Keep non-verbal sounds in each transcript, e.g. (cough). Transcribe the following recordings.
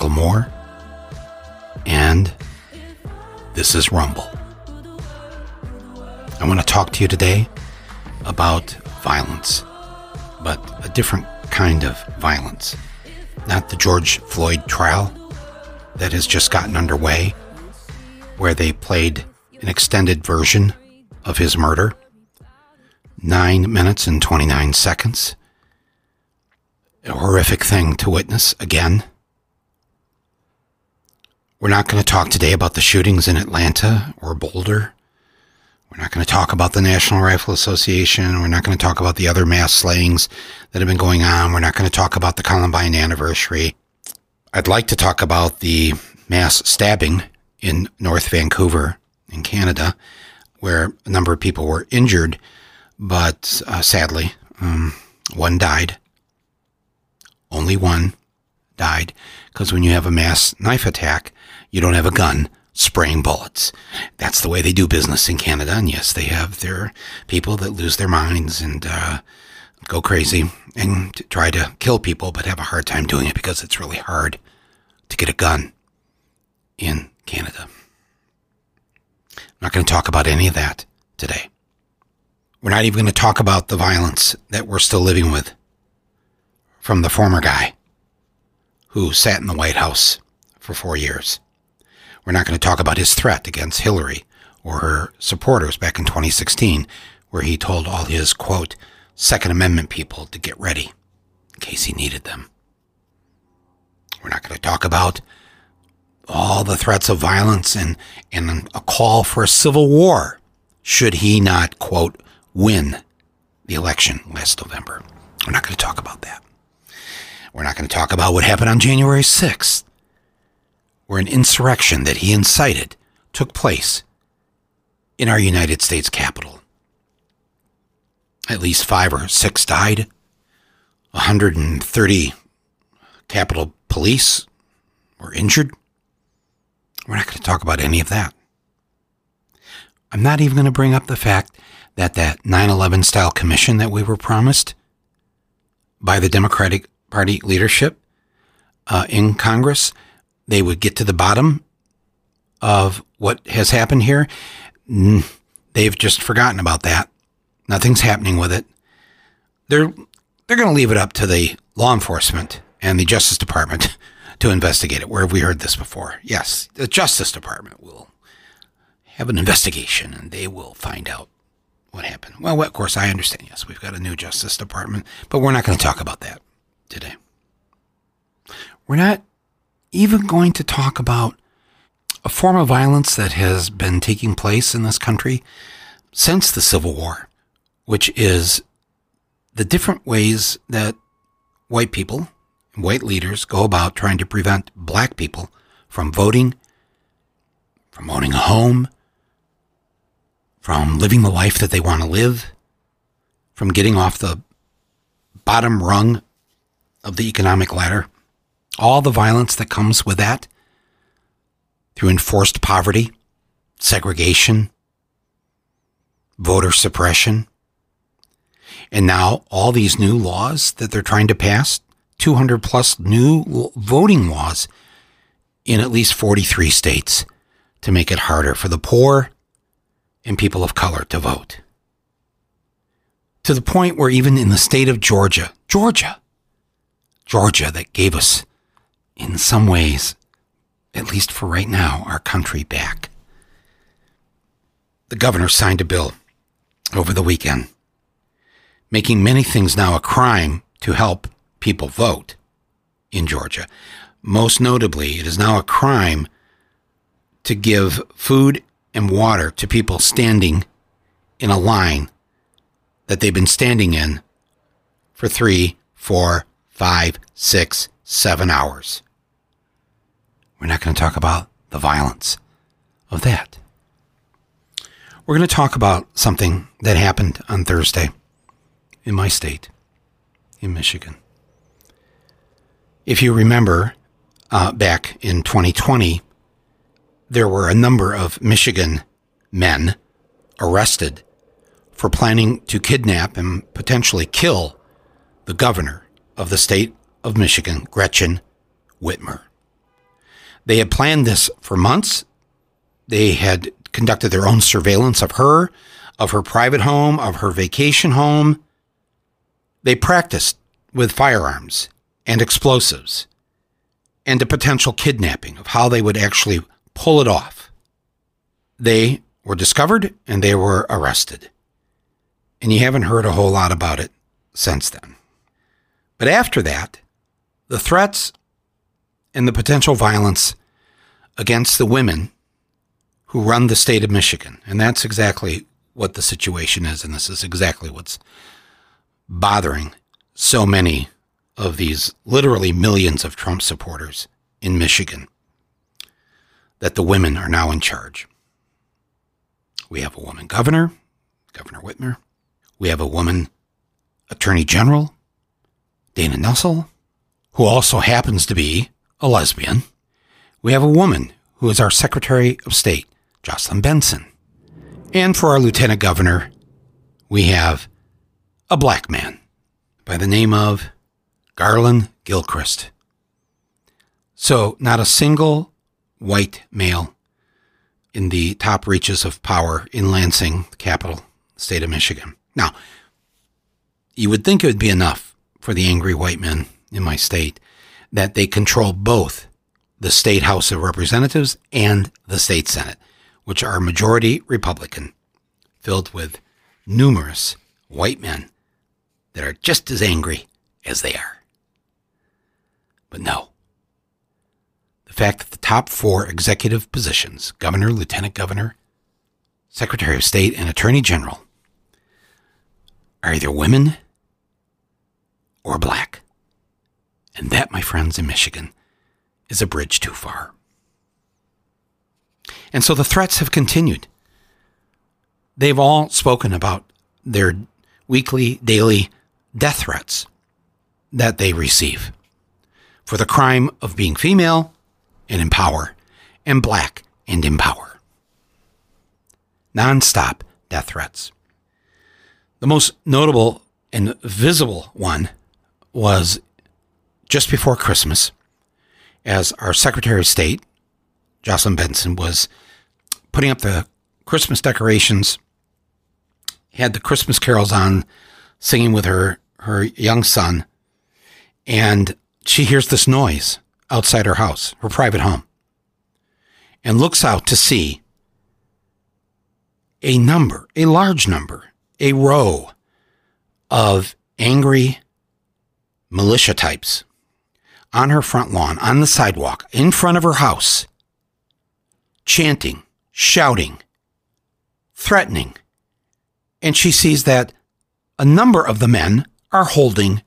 Michael Moore, and this is Rumble. I want to talk to you today about violence, but a different kind of violence. Not the George Floyd trial that has just gotten underway, where they played an extended version of his murder. Nine minutes and 29 seconds. A horrific thing to witness again. We're not going to talk today about the shootings in Atlanta or Boulder. We're not going to talk about the National Rifle Association. We're not going to talk about the other mass slayings that have been going on. We're not going to talk about the Columbine anniversary. I'd like to talk about the mass stabbing in North Vancouver in Canada, where a number of people were injured, but uh, sadly, um, one died. Only one died because when you have a mass knife attack, you don't have a gun spraying bullets. That's the way they do business in Canada. And yes, they have their people that lose their minds and uh, go crazy and try to kill people, but have a hard time doing it because it's really hard to get a gun in Canada. I'm not going to talk about any of that today. We're not even going to talk about the violence that we're still living with from the former guy who sat in the White House for four years. We're not going to talk about his threat against Hillary or her supporters back in 2016, where he told all his, quote, Second Amendment people to get ready in case he needed them. We're not going to talk about all the threats of violence and, and a call for a civil war should he not, quote, win the election last November. We're not going to talk about that. We're not going to talk about what happened on January 6th, where an insurrection that he incited took place in our United States Capitol. At least five or six died, 130 Capitol police were injured. We're not going to talk about any of that. I'm not even going to bring up the fact that that 9 11 style commission that we were promised by the Democratic Party leadership uh, in Congress, they would get to the bottom of what has happened here. Mm, They've just forgotten about that. Nothing's happening with it. They're they're going to leave it up to the law enforcement and the Justice Department (laughs) to investigate it. Where have we heard this before? Yes, the Justice Department will have an investigation and they will find out what happened. Well, of course, I understand. Yes, we've got a new Justice Department, but we're not going to talk about that today. We're not even going to talk about a form of violence that has been taking place in this country since the Civil War, which is the different ways that white people, white leaders go about trying to prevent black people from voting, from owning a home, from living the life that they want to live, from getting off the bottom rung of the economic ladder, all the violence that comes with that through enforced poverty, segregation, voter suppression, and now all these new laws that they're trying to pass 200 plus new voting laws in at least 43 states to make it harder for the poor and people of color to vote. To the point where even in the state of Georgia, Georgia, Georgia that gave us, in some ways, at least for right now, our country back. The governor signed a bill over the weekend, making many things now a crime to help people vote in Georgia. Most notably, it is now a crime to give food and water to people standing in a line that they've been standing in for three, four, five, six, seven hours. We're not going to talk about the violence of that. We're going to talk about something that happened on Thursday in my state, in Michigan. If you remember, uh, back in 2020, there were a number of Michigan men arrested for planning to kidnap and potentially kill the governor of the state of Michigan, Gretchen Whitmer. They had planned this for months. They had conducted their own surveillance of her, of her private home, of her vacation home. They practiced with firearms and explosives and a potential kidnapping of how they would actually pull it off. They were discovered and they were arrested. And you haven't heard a whole lot about it since then. But after that, the threats and the potential violence against the women who run the state of Michigan. And that's exactly what the situation is. And this is exactly what's bothering so many of these literally millions of Trump supporters in Michigan that the women are now in charge. We have a woman governor, Governor Whitmer. We have a woman attorney general, Dana Nessel, who also happens to be a lesbian. We have a woman who is our Secretary of State, Jocelyn Benson. And for our lieutenant governor, we have a black man by the name of Garlin Gilchrist. So, not a single white male in the top reaches of power in Lansing, the capital state of Michigan. Now, you would think it would be enough for the angry white men in my state that they control both the state House of Representatives and the state Senate, which are majority Republican, filled with numerous white men that are just as angry as they are. But no. The fact that the top four executive positions governor, lieutenant governor, secretary of state, and attorney general are either women or black. And that, my friends in Michigan, is a bridge too far. And so the threats have continued. They've all spoken about their weekly, daily death threats that they receive for the crime of being female and in power and black and in power. Non-stop death threats. The most notable and visible one was just before Christmas, as our Secretary of State, Jocelyn Benson, was putting up the Christmas decorations, had the Christmas carols on, singing with her, her young son, and she hears this noise outside her house, her private home, and looks out to see a number, a large number, a row of angry militia types on her front lawn, on the sidewalk, in front of her house, chanting, shouting, threatening. And she sees that a number of the men are holding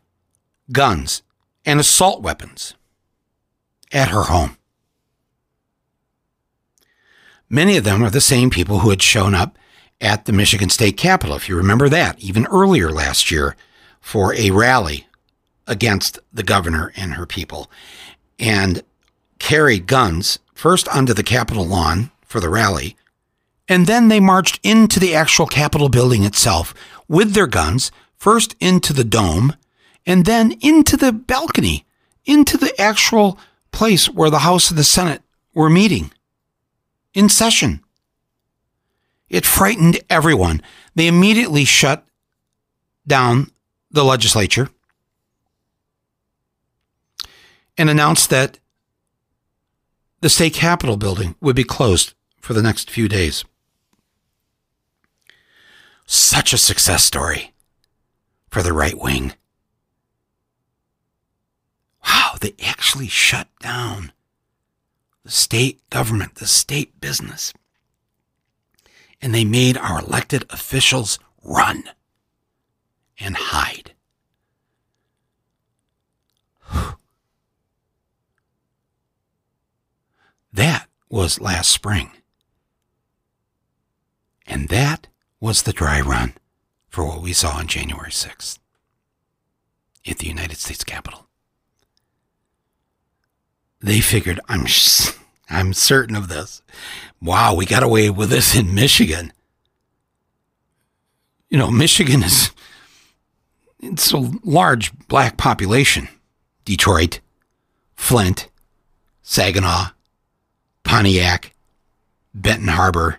guns and assault weapons at her home. Many of them are the same people who had shown up at the Michigan State Capitol, if you remember that, even earlier last year for a rally against the governor and her people and carried guns first onto the Capitol lawn for the rally, and then they marched into the actual Capitol building itself with their guns, first into the dome, and then into the balcony, into the actual place where the House and the Senate were meeting in session. It frightened everyone. They immediately shut down the legislature and announced that the state capitol building would be closed for the next few days. Such a success story for the right wing. Wow, they actually shut down the state government, the state business. And they made our elected officials run and hide. That was last spring. And that was the dry run for what we saw on January 6th at the United States Capitol. they figured, I'm, I'm certain of this. Wow, we got away with this in Michigan. You know, Michigan is it's a large black population. Detroit, Flint, Saginaw, Pontiac, Benton Harbor,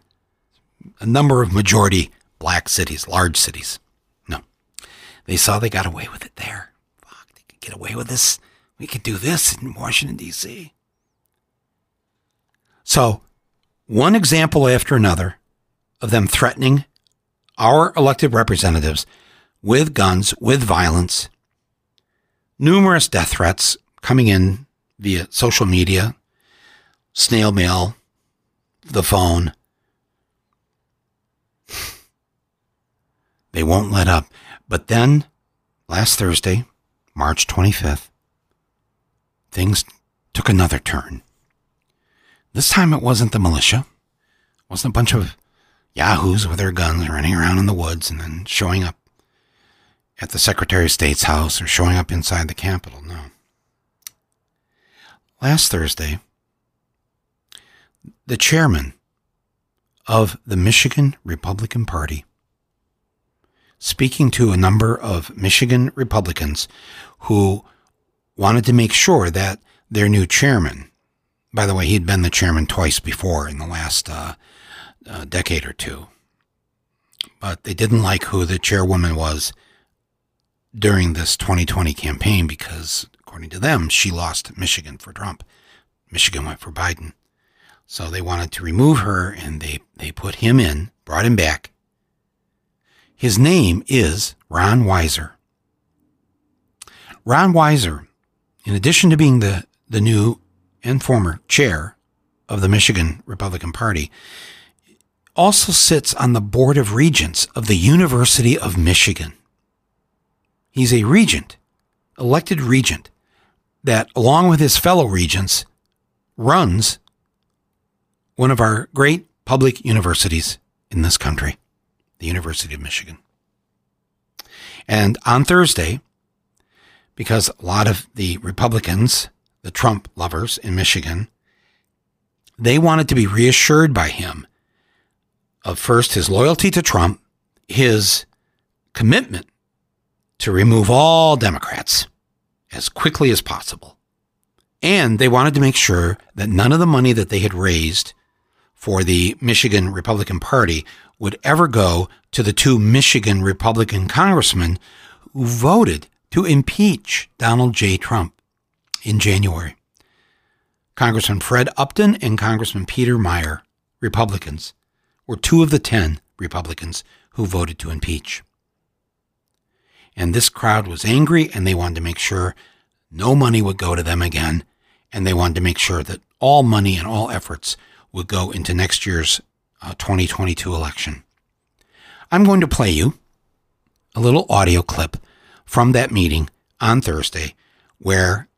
a number of majority black cities, large cities. No. They saw they got away with it there. Fuck, they could get away with this. We could do this in Washington, D.C. So, one example after another of them threatening our elected representatives with guns, with violence, numerous death threats coming in via social media, snail mail, the phone. They won't let up. But then, last Thursday, March 25th, things took another turn. This time it wasn't the militia. It wasn't a bunch of yahoos with their guns running around in the woods and then showing up at the Secretary of State's house or showing up inside the Capitol. No. Last Thursday, the chairman of the Michigan Republican Party, speaking to a number of Michigan Republicans who wanted to make sure that their new chairman, by the way, he'd been the chairman twice before in the last uh, uh, decade or two, but they didn't like who the chairwoman was during this 2020 campaign because, according to them, she lost Michigan for Trump. Michigan went for Biden. So they wanted to remove her and they, they put him in, brought him back. His name is Ron Weiser. Ron Weiser, in addition to being the, the new and former chair of the Michigan Republican Party, also sits on the Board of Regents of the University of Michigan. He's a regent, elected regent, that, along with his fellow regents, runs one of our great public universities in this country, the University of Michigan. And on Thursday, because a lot of the Republicans, the Trump lovers in Michigan, they wanted to be reassured by him of first his loyalty to Trump, his commitment to remove all Democrats as quickly as possible. And they wanted to make sure that none of the money that they had raised for the Michigan Republican Party would ever go to the two Michigan Republican congressmen who voted to impeach Donald J. Trump in January. Congressman Fred Upton and Congressman Peter Meijer, Republicans, were two of the 10 Republicans who voted to impeach. And this crowd was angry and they wanted to make sure no money would go to them again. And they wanted to make sure that all money and all efforts would go into next year's uh, 2022 election. I'm going to play you a little audio clip from that meeting on Thursday where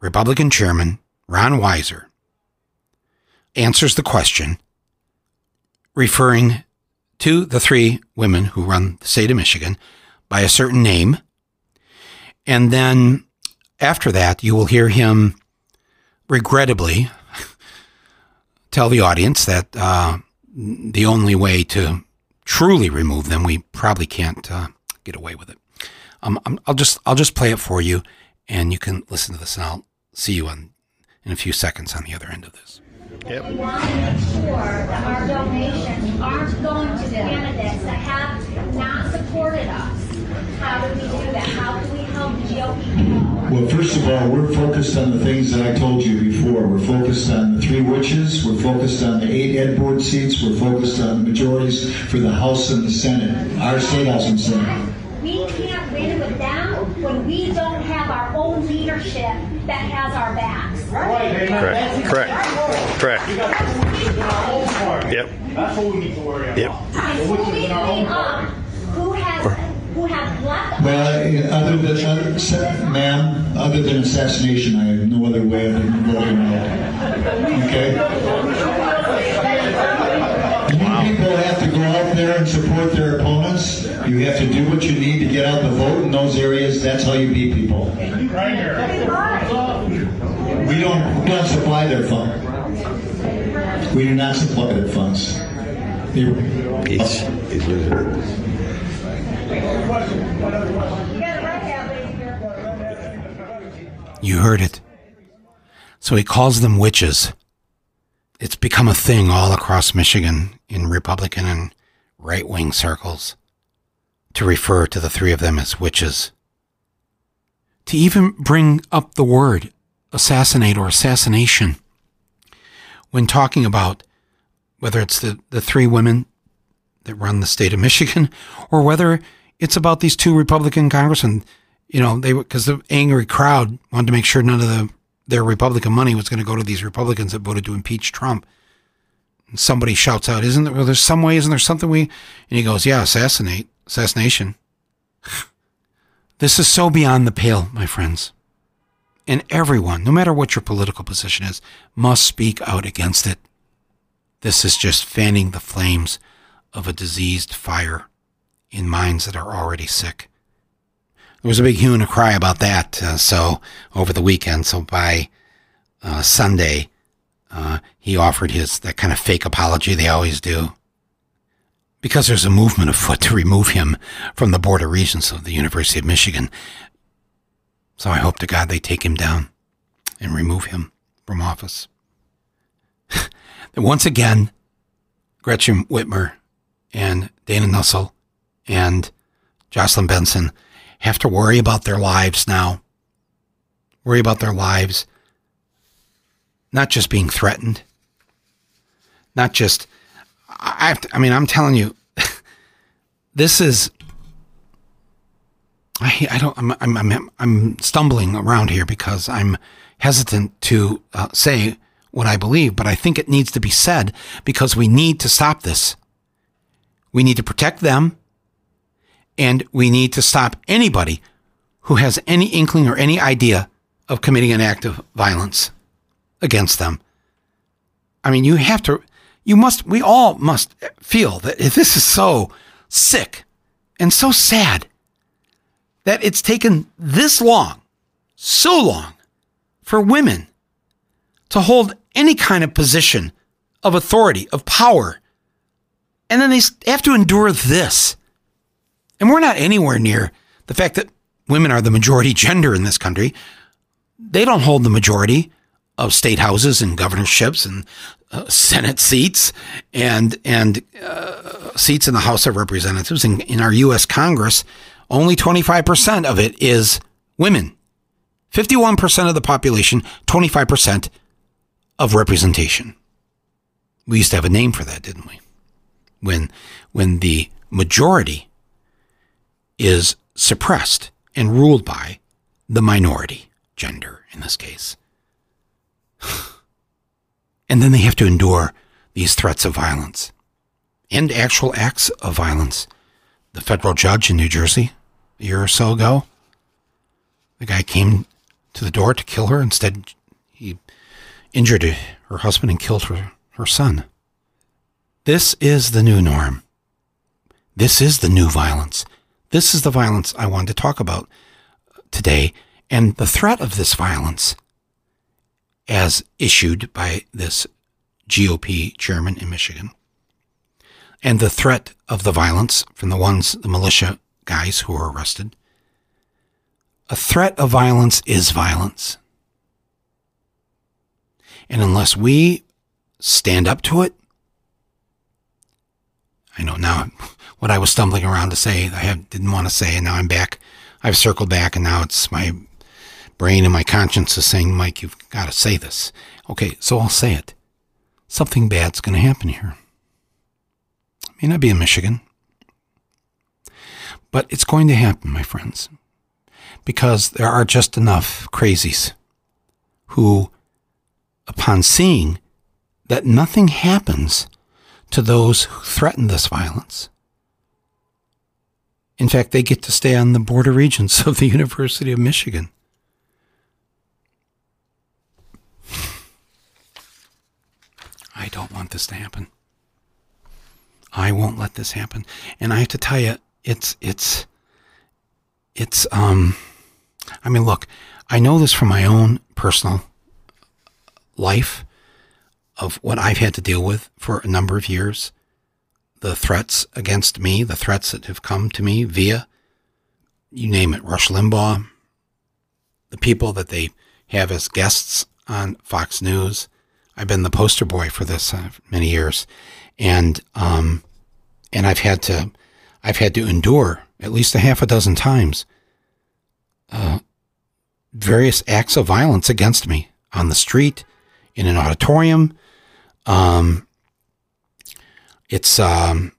Republican Chairman Ron Weiser answers the question referring to the three women who run the state of Michigan by a certain name. And then after that, you will hear him regrettably tell the audience that uh, the only way to truly remove them, we probably can't uh, get away with it. Um, I'll just I'll just play it for you, and you can listen to this, and I'll see you on in a few seconds on the other end of this. Yep. We want to make sure that our donations aren't going to candidates that have not supported us. How do we do that? How do we help GOP? Well, first of all, we're focused on the things that I told you before. We're focused on the three witches. We're focused on the eight ed board seats. We're focused on the majorities for the House and the Senate, our state House and Senate. We can't win with them when we don't have our own leadership that has our backs. Correct. Correct. Correct. Yep. That's what we need to worry about. Yep. And who we clean up, who has, who has left. Well, uh, other than, uh, other, ma'am, other than assassination, I have no other way of voting out. Okay? You people have to go out there and support their opponents. You have to do what you need to get out the vote in those areas. That's how you beat people. Right here. We don't, we don't supply their fund. We do not supply their funds. They- He's, he's losing. You heard it. So he calls them witches. It's become a thing all across Michigan in Republican and right wing circles to refer to the three of them as witches. To even bring up the word assassinate or assassination when talking about whether it's the, the three women that run the state of Michigan or whether it's about these two Republican congressmen. You know, they because the angry crowd wanted to make sure none of the their Republican money was going to go to these Republicans that voted to impeach Trump. And somebody shouts out, "Isn't there? Well, there's some way. Isn't there something we?" And he goes, "Yeah, assassinate, assassination." (sighs) this is so beyond the pale, my friends. And everyone, no matter what your political position is, must speak out against it. This is just fanning the flames of a diseased fire in minds that are already sick. There was a big hue and a cry about that. Uh, so over the weekend, so by uh, Sunday, uh, he offered his that kind of fake apology they always do, because there's a movement afoot to remove him from the board of regents of the University of Michigan. So I hope to God they take him down and remove him from office. (laughs) once again, Gretchen Whitmer and Dana Nessel and Jocelyn Benson have to worry about their lives now. Worry about their lives. Not just being threatened. Not just, I, to, I mean, I'm telling you, (laughs) this is, I, I don't, I'm, I'm, I'm, I'm stumbling around here because I'm hesitant to uh, say what I believe, but I think it needs to be said because we need to stop this. We need to protect them and we need to stop anybody who has any inkling or any idea of committing an act of violence against them. I mean, you have to, you must, we all must feel that this is so sick and so sad that it's taken this long, so long, for women to hold any kind of position of authority, of power. And then they have to endure this. And we're not anywhere near the fact that women are the majority (laughs) gender in this country. They don't hold the majority of state houses and governorships and uh, Senate seats and and uh, seats in the House of Representatives. In, in our U.S. Congress, only 25% of it is women. 51% of the population, 25% of representation. We used to have a name for that, didn't we? When when the majority is suppressed and ruled by the minority gender in this case. (sighs) and then they have to endure these threats of violence and actual acts of violence. The federal judge in New Jersey a year or so ago, the guy came to the door to kill her. Instead, he injured her husband and killed her, her son. This is the new norm. This is the new violence. This is the violence I wanted to talk about today. And the threat of this violence, as issued by this GOP chairman in Michigan, and the threat of the violence from the ones, the militia guys who were arrested. A threat of violence is violence. And unless we stand up to it, I know now what I was stumbling around to say, I have, didn't want to say, and now I'm back. I've circled back, and now it's my brain and my conscience is saying, Mike, you've got to say this. Okay, so I'll say it. Something bad's going to happen here. It may not be in Michigan, but it's going to happen, my friends, because there are just enough crazies who, upon seeing that nothing happens to those who threaten this violence, in fact, they get to stay on the Board of Regents (laughs) of the University of Michigan. I don't want this to happen. I won't let this happen. And I have to tell you, it's it's it's um I mean look, I know this from my own personal life of what I've had to deal with for a number of years, the threats against me, the threats that have come to me via, you name it, Rush Limbaugh, the people that they have as guests on Fox News. I've been the poster boy for this uh, many years, and um, and I've had to, I've had to endure at least a half a dozen times uh, various acts of violence against me on the street, in an auditorium. Um, it's um,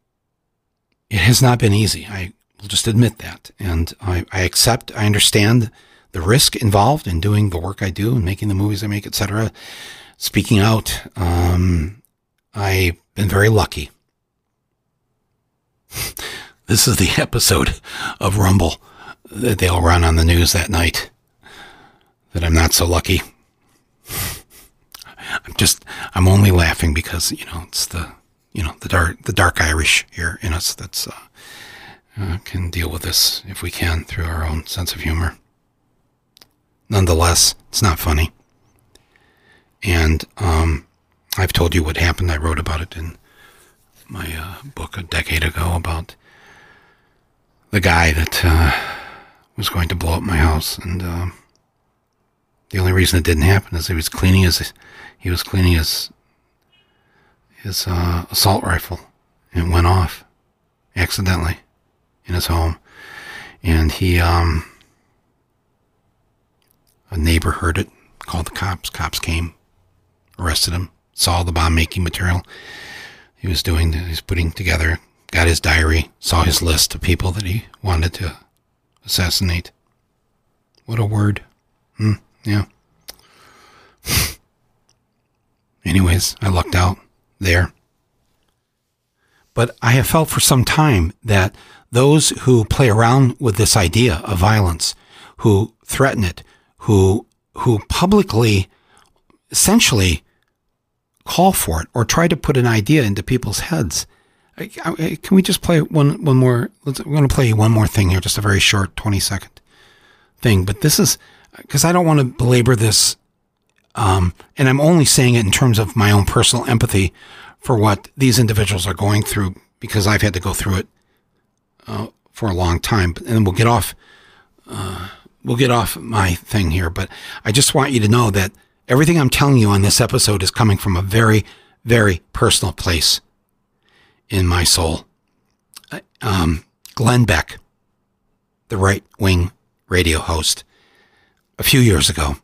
it has not been easy. I will just admit that, and I, I accept. I understand the risk involved in doing the work I do and making the movies I make, etc. Speaking out, um, I've been very lucky. (laughs) this is the (laughs) episode of Rumble that they'll run on the news that night. That I'm not so lucky. (laughs) I'm just, I'm only laughing because you know it's the, you know the dark, the dark Irish here in us that's uh, uh, can deal with this if we can through our own sense of humor. Nonetheless, it's not funny. And um, I've told you what happened. I wrote about it in my uh, book a decade ago about the guy that uh, was going to blow up my house, and uh, the only reason it didn't happen is he was cleaning his he was cleaning his his uh, assault rifle, and went off accidentally in his home, and he um, a neighbor heard it, called the cops. Cops came, arrested him, saw the bomb making material he was doing. He was putting together, got his diary, saw his list of people that he wanted to assassinate. What a word. Hmm, yeah. (laughs) Anyways, I lucked out there. But I have felt for some time that those who play around with this idea of violence, who threaten it, who who publicly essentially call for it or try to put an idea into people's heads. Can we just play one one more? Let's, we're going to play one more thing here, just a very short twenty second thing. But this is because I don't want to belabor this, um, and I'm only saying it in terms of my own personal empathy for what these individuals are going through because I've had to go through it uh, for a long time. And we'll get off. Uh, we'll get off my thing here, but I just want you to know that everything I'm telling you on this episode is coming from a very, very personal place in my soul. Um, Glenn Beck, the right wing radio host, a few years ago,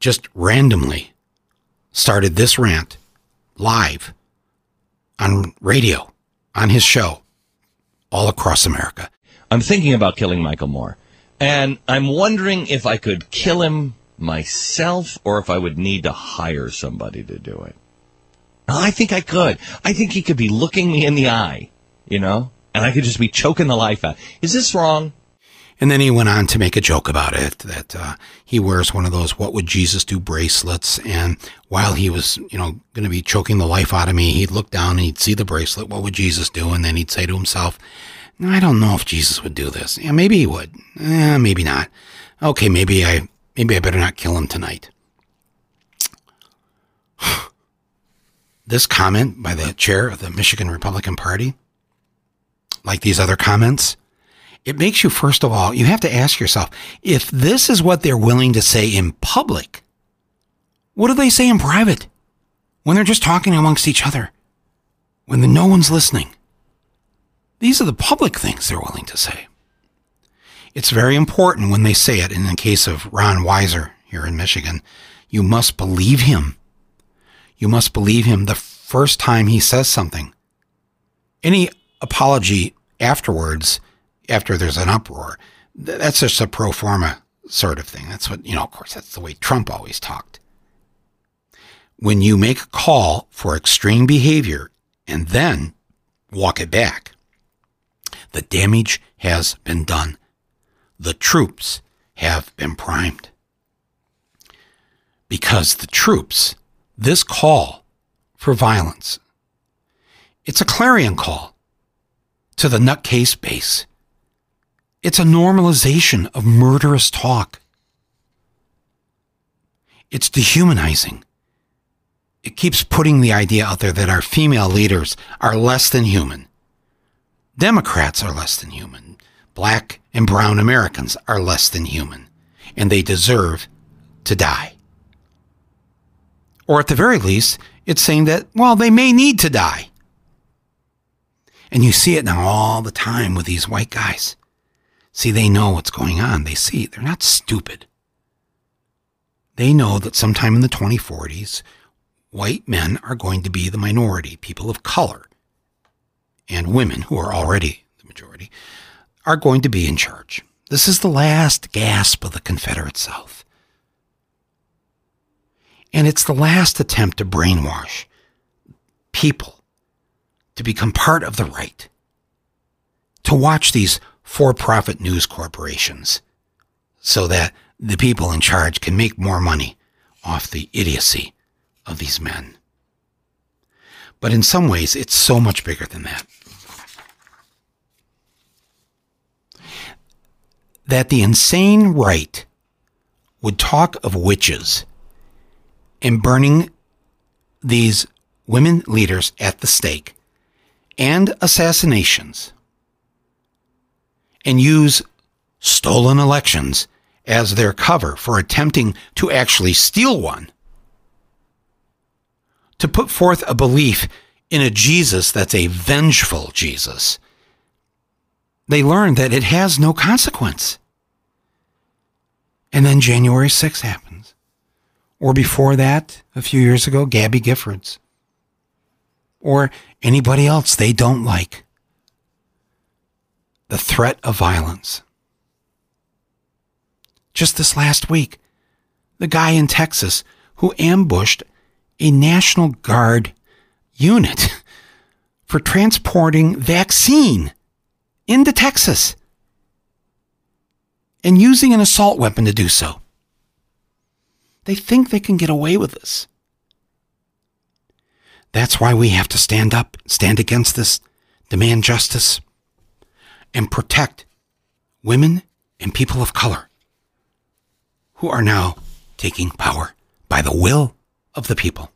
just randomly started this rant live on radio on his show all across America. I'm thinking about killing Michael Moore. And I'm wondering if I could kill him myself or if I would need to hire somebody to do it. I think I could. I think he could be looking me in the eye, you know, and I could just be choking the life out. Is this wrong? And then he went on to make a joke about it that uh, he wears one of those "What would Jesus do" bracelets, and while he was, you know, going to be choking the life out of me, he'd look down and he'd see the bracelet. What would Jesus do? And then he'd say to himself, "I don't know if Jesus would do this. Yeah, maybe he would. Eh, maybe not. Okay, maybe I maybe I better not kill him tonight." (sighs) this comment by the chair of the Michigan Republican Party, like these other comments it makes you, first of all, you have to ask yourself if this is what they're willing to say in public, what do they say in private when they're just talking amongst each other, when the, no one's listening? These are the public things they're willing to say. It's very important when they say it. In the case of Ron Weiser here in Michigan, you must believe him. You must believe him the first time he says something. Any apology afterwards after there's an uproar. That's just a pro forma sort of thing. That's what, you know, of course, that's the way Trump always talked. When you make a call for extreme behavior and then walk it back, the damage has been done. The troops have been primed. Because the troops, this call for violence, it's a clarion call to the nutcase base it's a normalization of murderous talk. it's dehumanizing. It keeps putting the idea out there that our female leaders are less than human. Democrats are less than human. Black and brown Americans are less than human. And they deserve to die. Or at the very least, it's saying that, well, they may need to die. And you see it now all the time with these white guys. See, they know what's going on. They see, they're not stupid. They know that sometime in the 2040s, white men are going to be the minority, people of color, and women, who are already the majority, are going to be in charge. This is the last gasp of the Confederate South. And it's the last attempt to brainwash people to become part of the right, to watch these for profit news corporations so that the people in charge can make more money off the idiocy of these men. But in some ways, it's so much bigger than that. That the insane right would talk of witches and burning these women leaders at the stake and assassinations and use stolen elections as their cover for attempting to actually steal one. To put forth a belief in a Jesus that's a vengeful Jesus. They learn that it has no consequence. And then January 6th happens. Or before that, a few years ago, Gabby Giffords. Or anybody else they don't like the threat of violence. Just this last week, the guy in Texas who ambushed a National Guard unit (laughs) for transporting vaccine into Texas and using an assault weapon to do so. They think they can get away with this. That's why we have to stand up, stand against this, demand justice and protect women and people of color who are now taking power by the will of the people.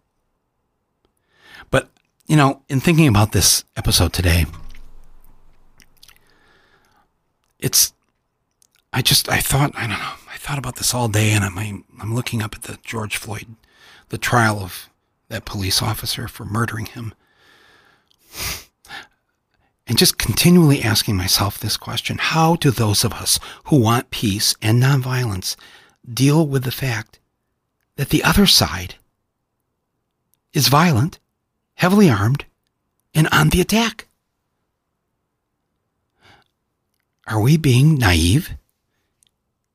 But, you know, in thinking about this episode today, it's, I just, I thought, I don't know, I thought about this all day and I'm, I'm looking up at the George Floyd, the trial of that police officer for murdering him and just continually asking myself this question How do those of us who want peace and nonviolence deal with the fact that the other side is violent, heavily armed, and on the attack? Are we being naive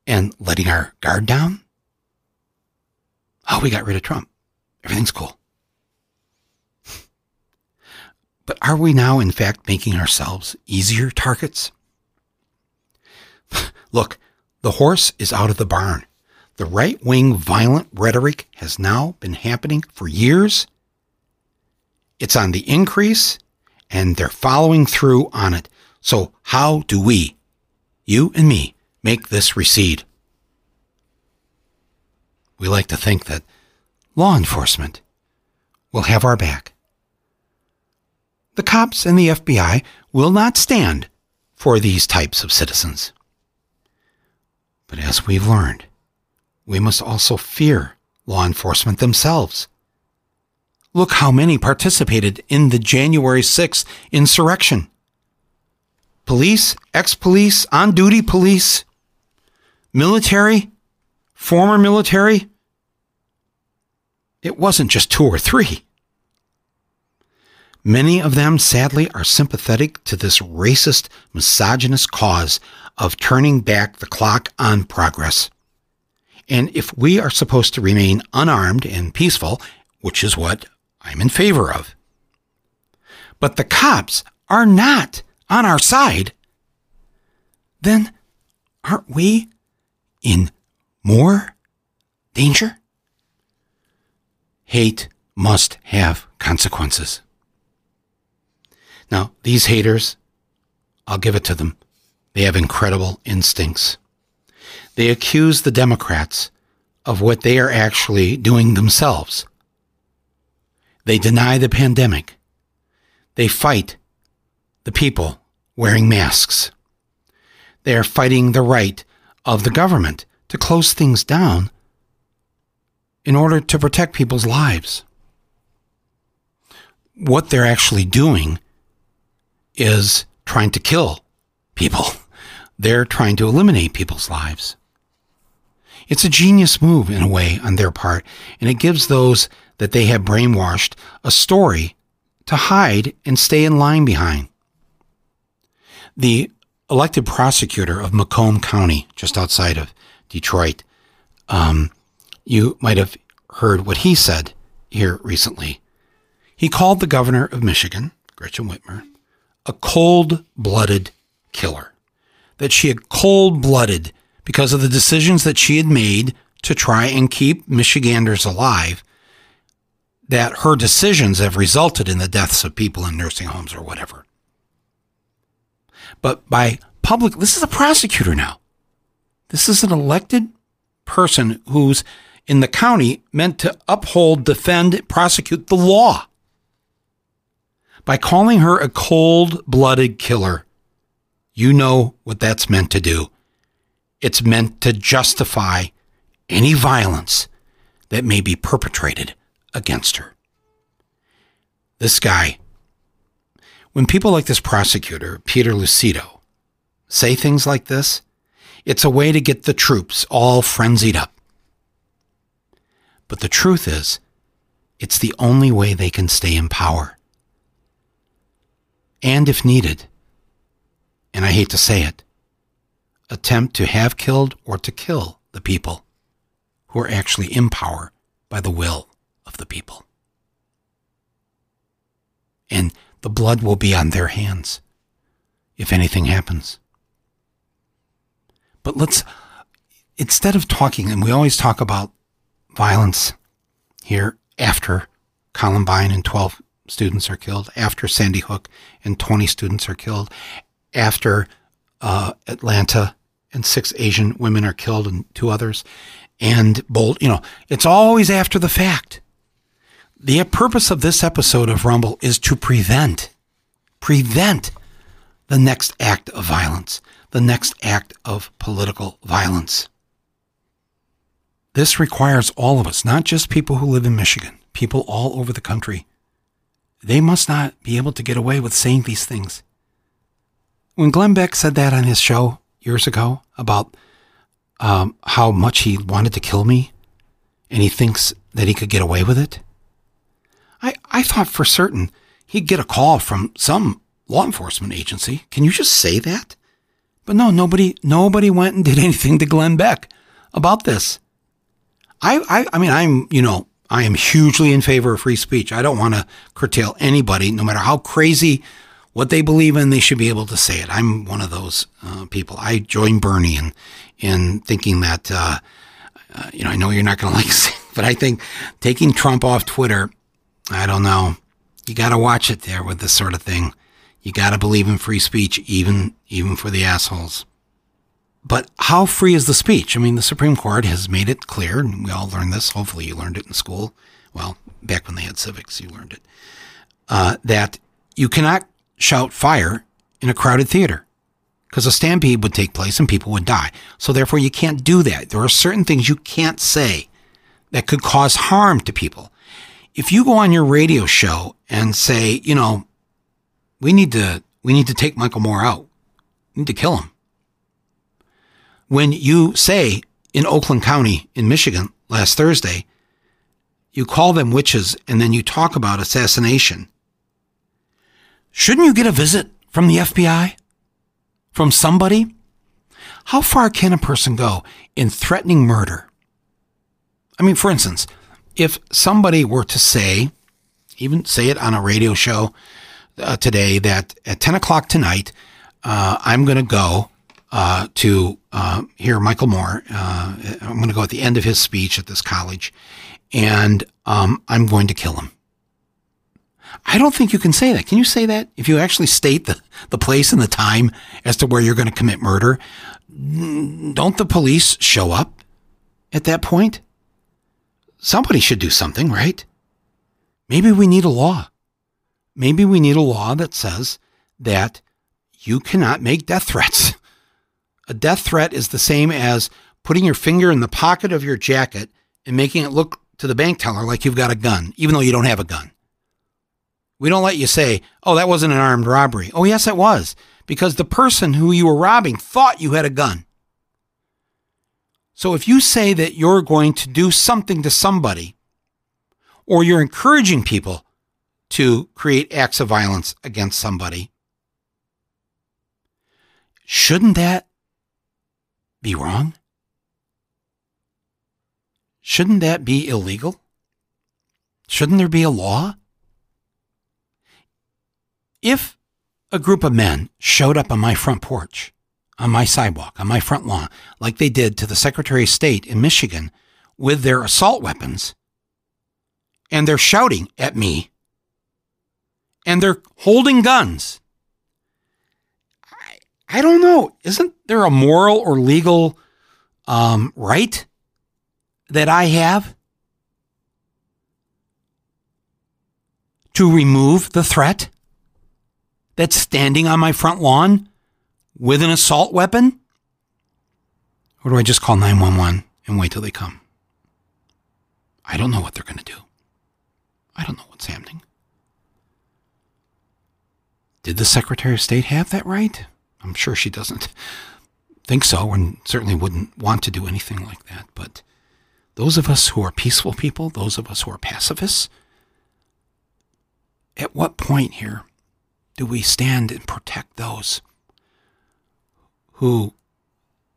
and letting our guard down? Oh, we got rid of Trump. Everything's cool. But are we now, in fact, making ourselves easier targets? (laughs) Look, the horse is out of the barn. The right wing violent rhetoric has now been happening for years. It's on the increase, and they're following through on it. So, how do we, you and me, make this recede? We like to think that law enforcement will have our back the cops and the FBI will not stand for these types of citizens. But as we've learned, we must also fear law enforcement themselves. Look how many participated in the January 6th insurrection. Police, ex police, on duty police, military, former military. It wasn't just two or three. Many of them, sadly, are sympathetic to this racist, misogynist cause of turning back the clock on progress. And if we are supposed to remain unarmed and peaceful, which is what I'm in favor of, but the cops are not on our side, then aren't we in more danger? Hate must have consequences. Now, these haters, I'll give it to them. They have incredible instincts. They accuse the Democrats of what they are actually doing themselves. They deny the pandemic. They fight the people wearing masks. They are fighting the right of the government to close things down in order to protect people's lives. What they're actually doing is trying to kill people. They're trying to eliminate people's lives. It's a genius move in a way on their part, and it gives those that they have brainwashed a story to hide and stay in line behind. The elected prosecutor of Macomb County, just outside of Detroit, um, you might have heard what he said here recently. He called the governor of Michigan, Gretchen Whitmer, a cold blooded killer. That she had cold blooded because of the decisions that she had made to try and keep Michiganders alive, that her decisions have resulted in the deaths of people in nursing homes or whatever. But by public, this is a prosecutor now. This is an elected person who's in the county meant to uphold, defend, prosecute the law. By calling her a cold blooded killer, you know what that's meant to do. It's meant to justify any violence that may be perpetrated against her. This guy, when people like this prosecutor, Peter Lucido, say things like this, it's a way to get the troops all frenzied up. But the truth is, it's the only way they can stay in power. And if needed, and I hate to say it, attempt to have killed or to kill the people who are actually in power by the will of the people. And the blood will be on their hands if anything happens. But let's, instead of talking, and we always talk about violence here after Columbine and 12 students are killed, after Sandy Hook and 20 students are killed, after uh, Atlanta and six Asian women are killed and two others, and Boulder, you know, it's always after the fact. The purpose of this episode of Rumble is to prevent, prevent the next act of violence, the next act of political violence. This requires all of us, not just people who live in Michigan, people all over the country. They must not be able to get away with saying these things. When Glenn Beck said that on his show years ago about um, how much he wanted to kill me and he thinks that he could get away with it, I, I thought for certain he'd get a call from some law enforcement agency. Can you just say that? But no, nobody nobody went and did (laughs) anything to Glenn Beck about this. I, I, I mean, I'm, you know, I am hugely in favor of free speech. I don't want to curtail anybody, no matter how crazy what they believe in, they should be able to say it. I'm one of those uh, people. I join Bernie in in thinking that uh, uh, you know I know you're not going (laughs) to like, it, but I think taking Trump off Twitter, I don't know. You got to watch it there with this sort of thing. You got to believe in free speech, even even for the assholes. But how free is the speech? I mean, the Supreme Court has made it clear, and we all learned this. Hopefully, you learned it in school. Well, back when they had civics, you learned it. Uh, that you cannot shout fire in a crowded theater because a stampede would take place and people would die. So therefore, you can't do that. There are certain things you can't say that could cause harm to people. If you go on your radio show and say, you know, we need to we need to take Michael Moore out, we need to kill him. When you say in Oakland County in Michigan last Thursday, you call them witches and then you talk about assassination Shouldn't you get a visit from the FBI? From somebody? How far can a person go in threatening murder? I mean, for instance, if somebody were to say, even say it on a radio show uh, today, that at 10 o'clock tonight, uh, I'm going to go uh, to uh, hear Michael Moore. Uh, I'm going to go at the end of his speech at this college, and um, I'm going to kill him. I don't think you can say that. Can you say that? If you actually state the, the place and the time as to where you're going to commit murder, don't the police show up at that point? somebody should do something, right? Maybe we need a law. Maybe we need a law that says that you cannot make death threats. (laughs) A death threat is the same as putting your finger in the pocket of your jacket and making it look to the bank teller like you've got a gun, even though you don't have a gun. We don't let you say, oh, that wasn't an armed robbery. Oh, yes, it was, because the person who you were robbing thought you had a gun. So if you say that you're going to do something to somebody, or you're encouraging people to create acts of violence against somebody, shouldn't that be wrong? Shouldn't that be illegal? Shouldn't there be a law? If a group of men showed up on my front porch, on my sidewalk, on my front lawn, like they did to the Secretary of State in Michigan with their assault weapons, and they're shouting at me, and they're holding guns, I, don't know. Isn't there a moral or legal um, right that I have to remove the threat that's standing on my front lawn with an assault weapon? Or do I just call 911 and wait till they come? I don't know what they're going to do. I don't know what's happening. Did the Secretary of State have that right? I'm sure she doesn't think so and certainly wouldn't want to do anything like that. But those of us who are peaceful people, those of us who are pacifists, at what point here do we stand and protect those who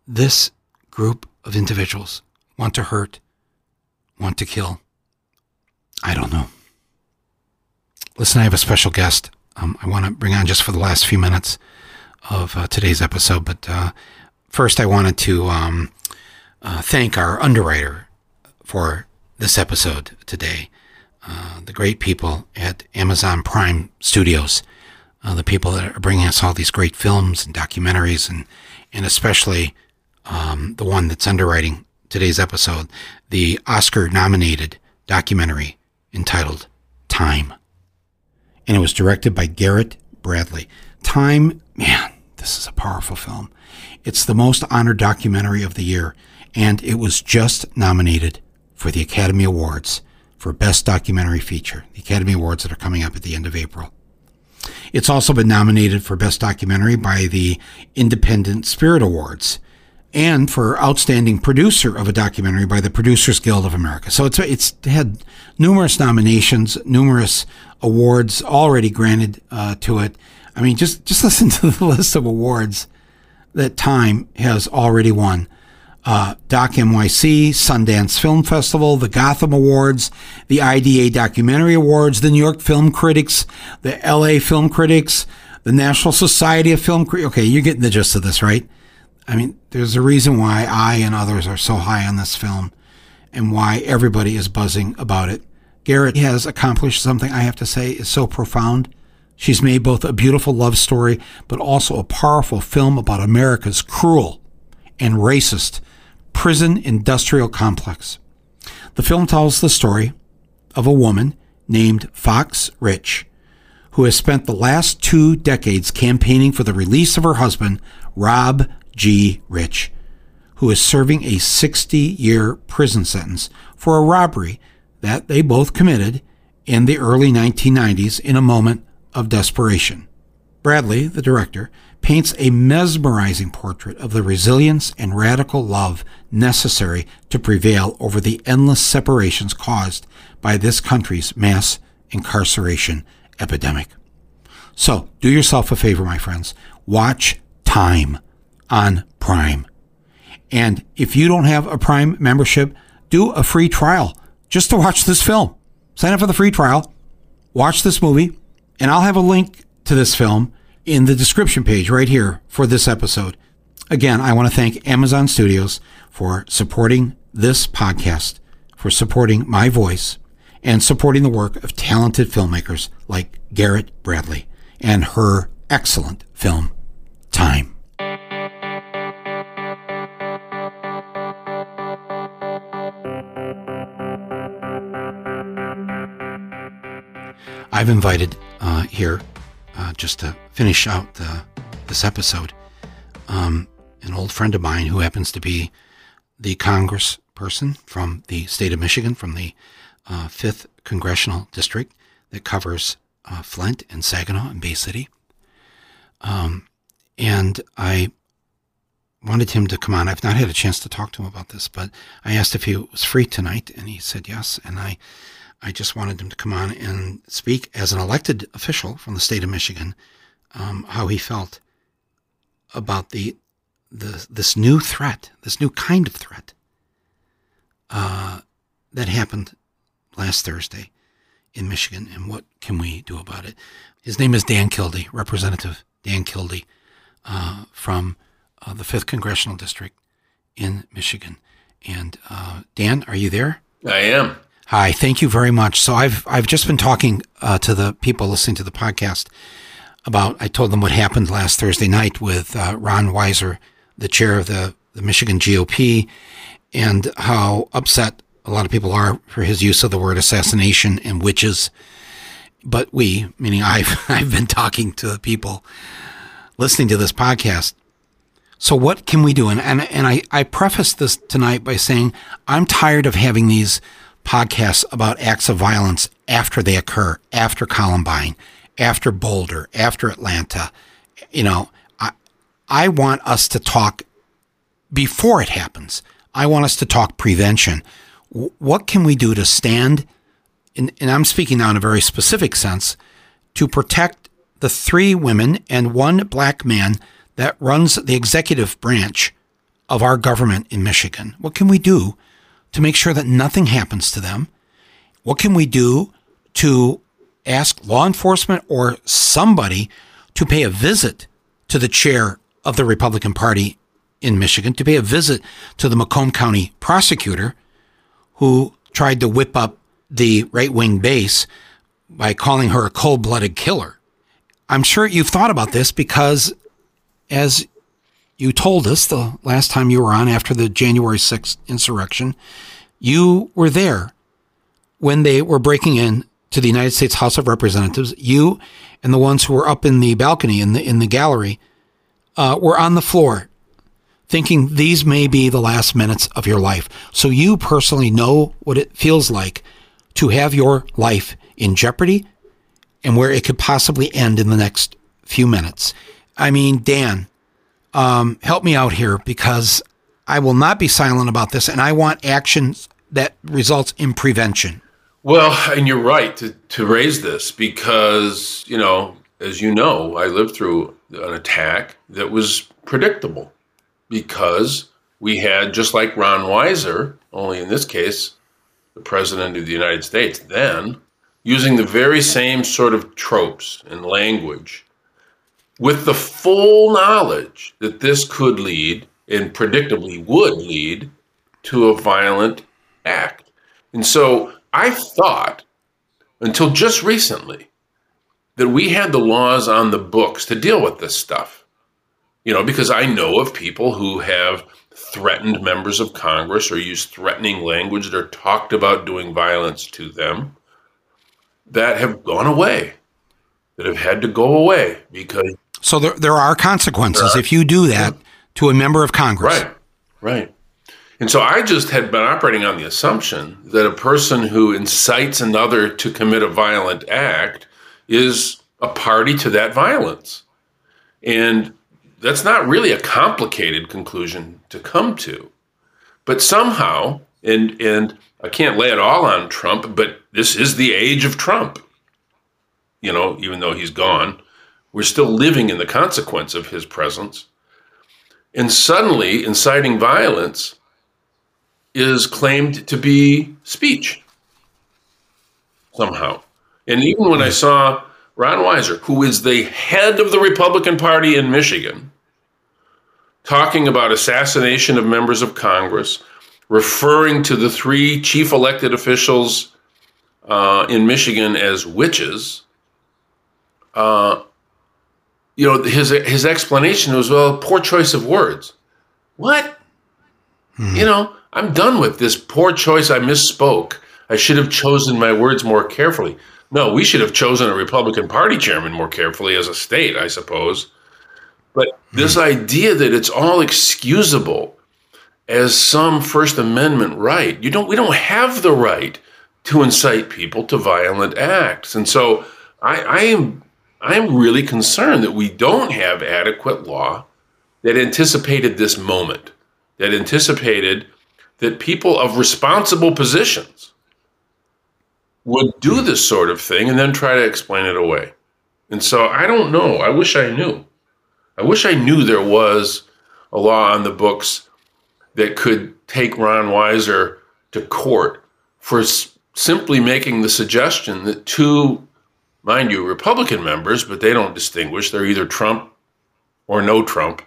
this group of individuals want to hurt, want to kill? I don't know. Listen, I have a special guest. Um, I want to bring on just for the last few minutes of uh, today's episode, but uh, first I wanted to um, uh, thank our underwriter for this episode today. Uh, the great people at Amazon Prime Studios uh, the people that are bringing us all these great films and documentaries, and and especially um, the one that's underwriting today's episode, the Oscar-nominated documentary entitled "Time," and it was directed by Garrett Bradley. Time, man, this is a powerful film. It's the most honored documentary of the year, and it was just nominated for the Academy Awards for Best Documentary Feature, the Academy Awards that are coming up at the end of April. It's also been nominated for Best Documentary by the Independent Spirit Awards and for Outstanding Producer of a Documentary by the Producers Guild of America. So it's it's had numerous nominations, numerous awards already granted uh, to it. I mean, just just (laughs) listen to the list of awards that Time has already won uh, Doc NYC, Sundance Film Festival, the Gotham Awards, the IDA Documentary Awards, the New York Film Critics, the LA Film Critics, the National Society of Film Critics. Okay, you're getting the gist of this, right? I mean, there's a reason why I and others are so high on this film and why everybody is buzzing about it. Garrett has accomplished something I have to say is so profound. She's made both a beautiful love story, but also a powerful film about America's cruel and racist prison industrial complex. The film tells the story of a woman named Fox Rich, who has spent the last two decades campaigning for the release of her husband, Rob G. Rich, who is serving a 60 year prison sentence for a robbery that they both committed in the early 1990s in a moment of desperation. Bradley, the director, paints a mesmerizing portrait of the resilience and radical love necessary to prevail over the endless separations caused by this country's mass incarceration epidemic. So, do yourself a favor, my friends. Watch Time on Prime. And if you don't have a Prime membership, do a free trial just to watch this film. Sign up for the free trial, watch this movie, and I'll have a link to this film in the description page right here for this episode. Again, I want to thank Amazon Studios for supporting this podcast, for supporting my voice, and supporting the work of talented filmmakers like Garrett Bradley and her excellent film, Time. I've invited uh, here, uh, just to finish out the, this episode, um, an old friend of mine who happens to be the congressperson from the state of Michigan, from the uh, 5th Congressional District that covers uh, Flint and Saginaw and Bay City. Um, and I wanted him to come on. I've not had a chance to talk to him about this, but I asked if he was free tonight, and he said yes. And I, I just wanted him to come on and speak as an elected official from the state of Michigan, um, how he felt about the, the this new threat, this new kind of threat uh, that happened last Thursday in Michigan, and what can we do about it? His name is Dan Kildee, Representative Dan Kildee uh, from uh, the 5th Congressional District in Michigan. And uh, Dan, are you there? I am. Hi, thank you very much. So I've I've just been talking uh, to the people listening to the podcast about. I told them what happened last Thursday night with uh, Ron Weiser, the chair of the the Michigan GOP, and how upset a lot of people are for his use of the word assassination and witches. But we, meaning I've (laughs) I've been talking to the people listening to this podcast. So what can we do? And and, and I, I preface this tonight by saying I'm tired of having these podcasts about acts of violence after they occur, after Columbine, after Boulder, after Atlanta. You know, I I want us to talk before it happens. I want us to talk prevention. What can we do to stand, in, and I'm speaking now in a very specific sense, to protect the three women and one black man that runs the executive branch of our government in Michigan? What can we do to make sure that nothing happens to them? What can we do to ask law enforcement or somebody to pay a visit to the chair of the Republican Party in Michigan, to pay a visit to the Macomb County prosecutor who tried to whip up the right wing base by calling her a cold blooded killer? I'm sure you've thought about this because, as you told us the last time you were on after the January 6th insurrection, you were there when they were breaking in to the United States House of Representatives. You and the ones who were up in the balcony in the in the gallery uh, were on the floor, thinking these may be the last minutes of your life. So you personally know what it feels like to have your life in jeopardy and where it could possibly end in the next few minutes. I mean, Dan, um, help me out here because I will not be silent about this, and I want actions that results in prevention. Well, and you're right to, to raise this because, you know, as you know, I lived through an attack that was predictable because we had, just like Ron Weiser, only in this case, the President of the United States then, using the very same sort of tropes and language with the full knowledge that this could lead and predictably would lead to a violent act. And so I thought until just recently that we had the laws on the books to deal with this stuff. You know, because I know of people who have threatened members of Congress or used threatening language or talked about doing violence to them that have gone away, that have had to go away because. So there, there are consequences if you do that to a member of Congress. Right, right. And so I just had been operating on the assumption that a person who incites another to commit a violent act is a party to that violence. And that's not really a complicated conclusion to come to. But somehow, and and I can't lay it all on Trump, but this is the age of Trump. You know, even though he's gone, we're still living in the consequence of his presence. And suddenly, inciting violence is claimed to be speech somehow. And even when I saw Ron Weiser, who is the head of the Republican Party in Michigan, talking about assassination of members of Congress, referring to the three chief elected officials uh, in Michigan as witches, uh, you know, his his explanation was, well, poor choice of words. What? Hmm. You know, I'm done with this poor choice. I misspoke. I should have chosen my words more carefully. No, we should have chosen a Republican Party chairman more carefully as a state, I suppose. But this hmm. idea that it's all excusable as some First Amendment right, you don't we don't have the right to incite people to violent acts. And so I, I am I am really concerned that we don't have adequate law that anticipated this moment, that anticipated that people of responsible positions would do this sort of thing and then try to explain it away. And so I don't know. I wish I knew. I wish I knew there was a law on the books that could take Ron Weiser to court for s- simply making the suggestion that two, mind you, Republican members, but they don't distinguish, they're either Trump or no Trump.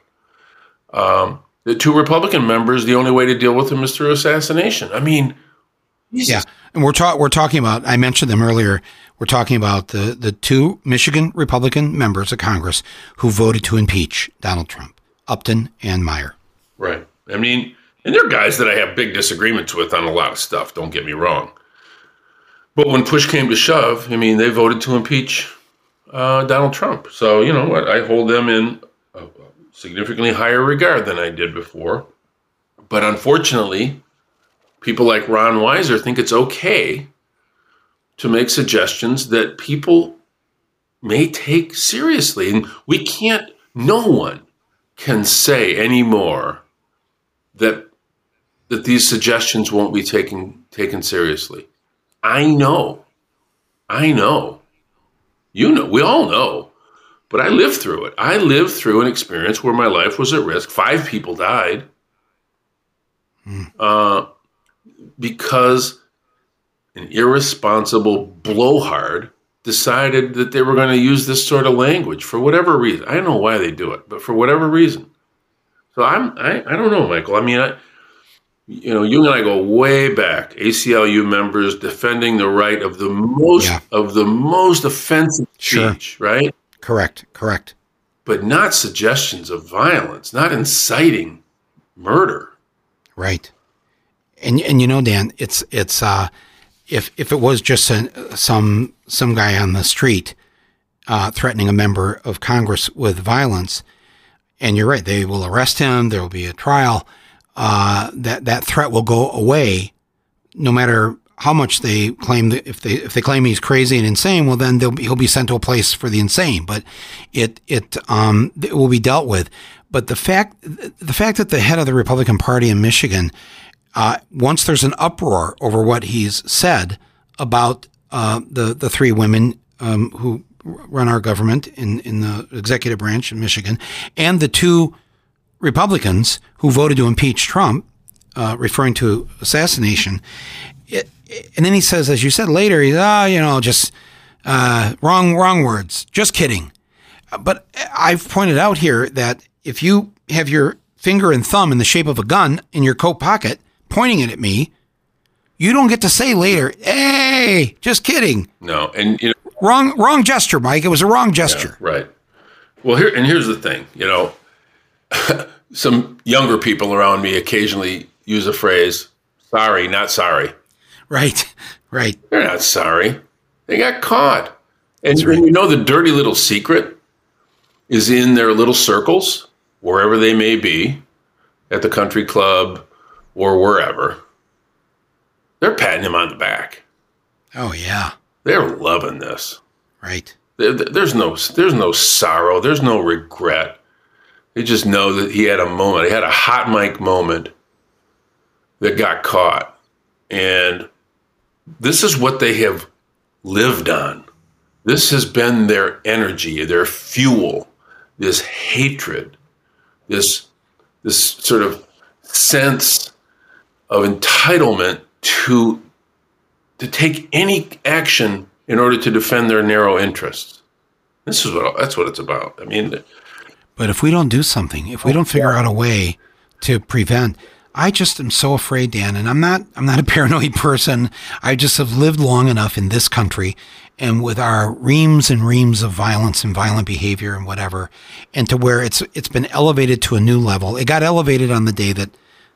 Um, the two Republican members, the only way to deal with them is through assassination. I mean, Yeah, and we're talking we're talking about. I mentioned them earlier. We're talking about the the two Michigan Republican members of Congress who voted to impeach Donald Trump, Upton and Meijer. Right. I mean, and they're guys that I have big disagreements with on a lot of stuff, don't get me wrong. But when push came to shove, I mean, they voted to impeach uh, Donald Trump. So, you know what? I hold them in a significantly higher regard than I did before. But unfortunately, people like Ron Weiser think it's okay to make suggestions that people may take seriously. And we can't, no one can say anymore that that these suggestions won't be taken taken seriously. I know. I know. You know. We all know. But I lived through it. I lived through an experience where my life was at risk. Five people died uh, because an irresponsible blowhard decided that they were going to use this sort of language for whatever reason. I don't know why they do it, but for whatever reason. So I'm I, I don't know, Michael. I mean, I, you know, you and I go way back. ACLU members defending the right of the most Yeah. of the most offensive Sure. speech, right? Correct. Correct. But not suggestions of violence, not inciting murder. Right. And and you know, Dan, it's it's uh, if if it was just a, some some guy on the street uh, threatening a member of Congress with violence, and you're right, they will arrest him. There will be a trial. Uh, that that threat will go away, no matter how much they claim that if they if they claim he's crazy and insane, well then be, he'll be sent to a place for the insane. But it it um it will be dealt with. But the fact the fact that the head of the Republican Party in Michigan, uh, once there's an uproar over what he's said about uh, the the three women um, who run our government in in the executive branch in Michigan, and the two Republicans who voted to impeach Trump, uh, referring to assassination. It, and then he says, as you said later, he's ah, you know, just uh, wrong, wrong words. Just kidding. But I've pointed out here that if you have your finger and thumb in the shape of a gun in your coat pocket, pointing it at me, you don't get to say later, "Hey, just kidding." No, and you know, Wrong, wrong gesture, Mike. It was a wrong gesture. Right. Well, here and here's the thing. You know, (laughs) some younger people around me occasionally use a phrase, "Sorry, not sorry." Right, right. They're not sorry. They got caught. And and you know the dirty little secret is in their little circles, wherever they may be, at the country club or wherever. They're patting him on the back. Oh yeah, They're loving this. right. There- there- There's no there's no sorrow. There's no regret. They just know that he had a moment. He had a hot mic moment that got caught, and this is what they have lived on. This has been their energy, their fuel, this hatred, this this sort of sense of entitlement to to take any action in order to defend their narrow interests. This is what that's what it's about. I mean, But if we don't do something, if we don't figure out a way to prevent, I just am so afraid, Dan. And I'm not. I'm not a (laughs) paranoid person. I just have lived long enough in this country, and with our reams and reams of violence and violent behavior and whatever, and to where it's it's been elevated to a new level. It got elevated on the day that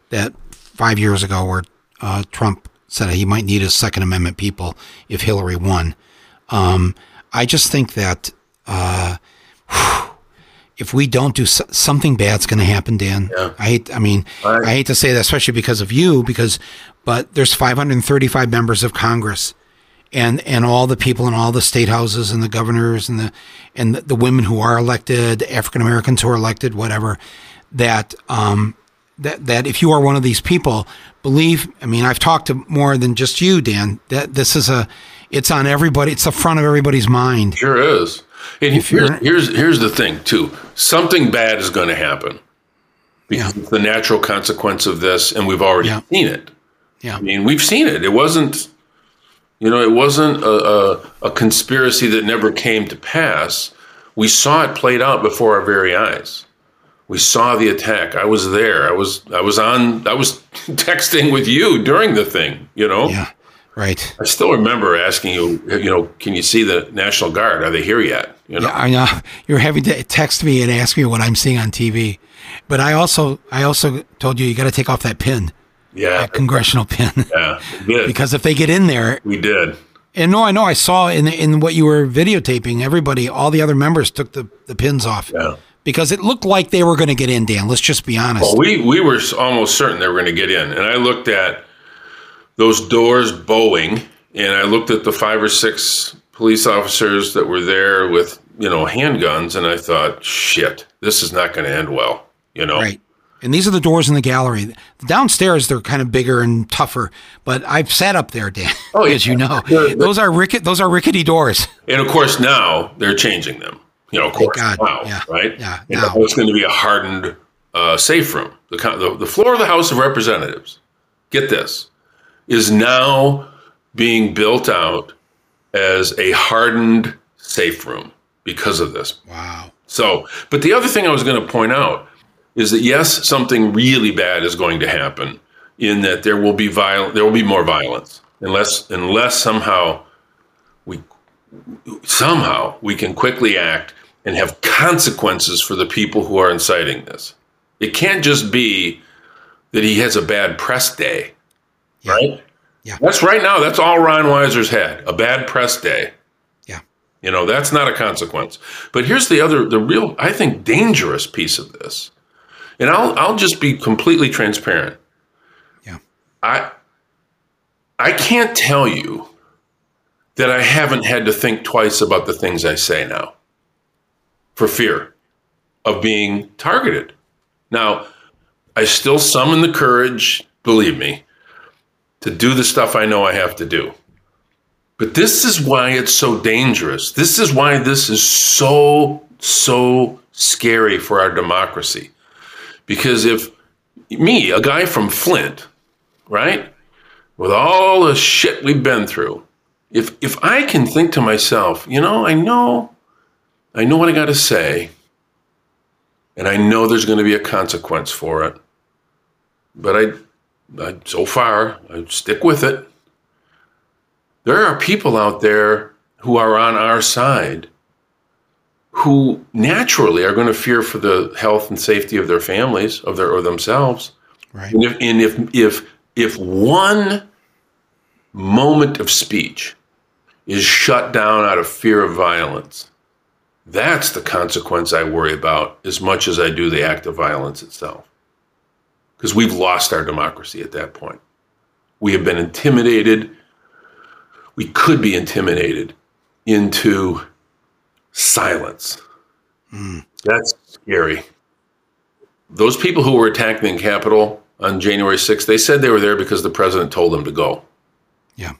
that five years ago, where uh, Trump said he might need his Second Amendment people if Hillary won. Um, I just think that uh, (sighs) if we don't do something bad's going to happen, Dan. Yeah. I hate. I mean, I- I hate to say that, especially because of you. Because, but there's 535 members of Congress, and and all the people in all the state houses and the governors and the and the, the women who are elected, African Americans who are elected, whatever. That um, that that if you are one of these people, believe. I mean, I've talked to more than just you, Dan. That this is a, it's on everybody. It's the front of everybody's mind. Sure is. And If here's, here's here's the thing too. Something bad is going to happen because Yeah. it's the natural consequence of this, and we've already Yeah. seen it. Yeah. I mean, we've seen it. It wasn't, you know, it wasn't a, a, a conspiracy that never came to pass. We saw it played out before our very eyes. We saw the attack. I was there. I was I was on. I was (laughs) texting with you during the thing. You know. Yeah. Right. I still remember asking you. You know, can you see the National Guard? Are they here yet? You know. Yeah, I know. (laughs) You're having to text me and ask me what I'm seeing on TV. But I also, I also told you you got to take off that pin, Yeah. that congressional pin, Yeah. (laughs) Because if they get in there, we did. and no, I know I saw in in what you were videotaping, everybody, all the other members took the the pins off Yeah. because it looked like they were going to get in. Dan, let's just be honest. Well, we we were almost certain they were going to get in, and I looked at those doors bowing, and I looked at the five or six police officers that were there with you know handguns, and I thought, shit, this is not going to end well. You know. Right. And these are the doors in the gallery. Downstairs, they're kind of bigger and tougher. But I've sat up there, Dan, Oh, yeah. (laughs) as you know. Those are ricket. Those are rickety doors. And of course, now they're changing them. You know, of course, God. now, Yeah. right? Yeah, And now. now it's going to be a hardened uh, safe room. The, the the floor of the House of Representatives, get this, is now being built out as a hardened safe room because of this. Wow. So, but the other thing I was going to point out is that yes, something really bad is going to happen in that there will be viol- there will be more violence unless unless somehow we somehow we can quickly act and have consequences for the people who are inciting this. It can't just be that he has a bad press day, right? Yeah. That's right now. That's all Ron Weiser's had a bad press day. Yeah. You know, that's not a consequence. But here's the other, the real, I think, dangerous piece of this. And I'll, I'll just be completely transparent. Yeah. I, I can't tell you that I haven't had to think twice about the things I say now for fear of being targeted. Now, I still summon the courage, believe me, to do the stuff I know I have to do. But this is why it's so dangerous. This is why this is so, so scary for our democracy. Because if me, a guy from Flint, right, with all the shit we've been through, if if I can think to myself, you know, I know, I know what I got to say, and I know there's going to be a consequence for it, but I, I so far I stick with it. There are people out there who are on our side who naturally are going to fear for the health and safety of their families, of their or themselves. Right. And if and if if if one moment of speech is shut down out of fear of violence, that's the consequence I worry about as much as I do the act of violence itself. Because we've lost our democracy at that point. We have been intimidated. We could be intimidated into silence. Hmm. That's scary. Those people who were attacking the Capitol on January 6th, they said they were there because the president told them to go. Yeah.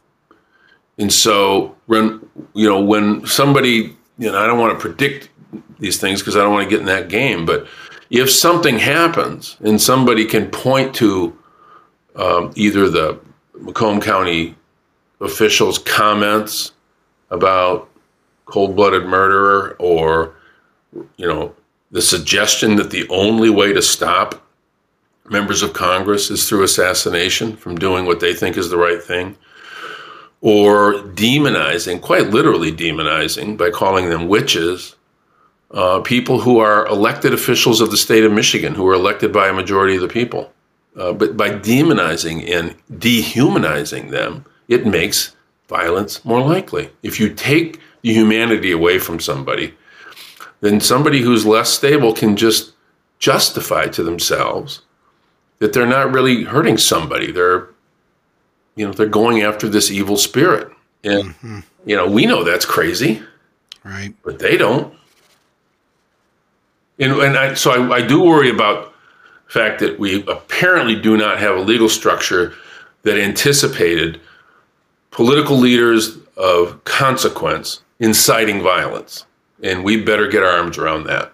And so when you know when somebody you know I don't want to predict these things because I don't want to get in that game, but if something happens and somebody can point to um, either the Macomb County officials' comments about cold-blooded murderer or you know the suggestion that the only way to stop members of Congress is through assassination from doing what they think is the right thing or demonizing, quite literally demonizing, by calling them witches, uh, people who are elected officials of the state of Michigan, who are elected by a majority of the people. Uh, but by demonizing and dehumanizing them, it makes violence more likely. If you take the humanity away from somebody, then somebody who's less stable can just justify to themselves that they're not really hurting somebody. They're, you know, they're going after this evil spirit. And, you know, we know that's crazy, Right. but they don't. And, and I, so I, I do worry about the fact that we apparently do not have a legal structure that anticipated political leaders of consequence inciting violence. And we better get our arms around that.